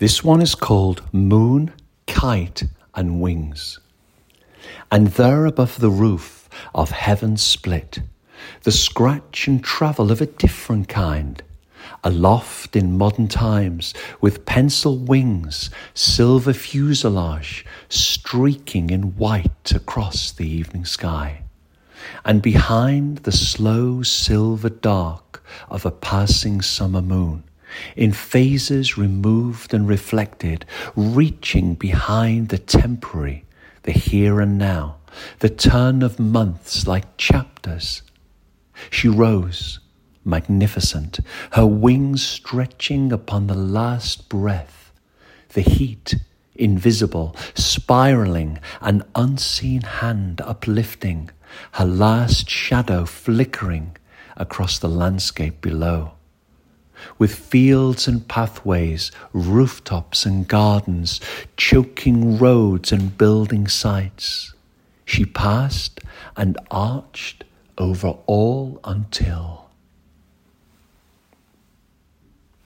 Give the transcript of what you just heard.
This one is called Moon, Kite, and Wings. And there above the roof of heaven split, the scratch and travel of a different kind, aloft in modern times with pencil wings, silver fuselage streaking in white across the evening sky. And behind the slow silver dark of a passing summer moon, in phases removed and reflected, reaching behind the temporary, the here and now, the turn of months like chapters. She rose, magnificent, her wings stretching upon the last breath, the heat invisible, spiraling, an unseen hand uplifting, her last shadow flickering across the landscape below with fields and pathways, rooftops and gardens, choking roads and building sites. She passed and arched over all until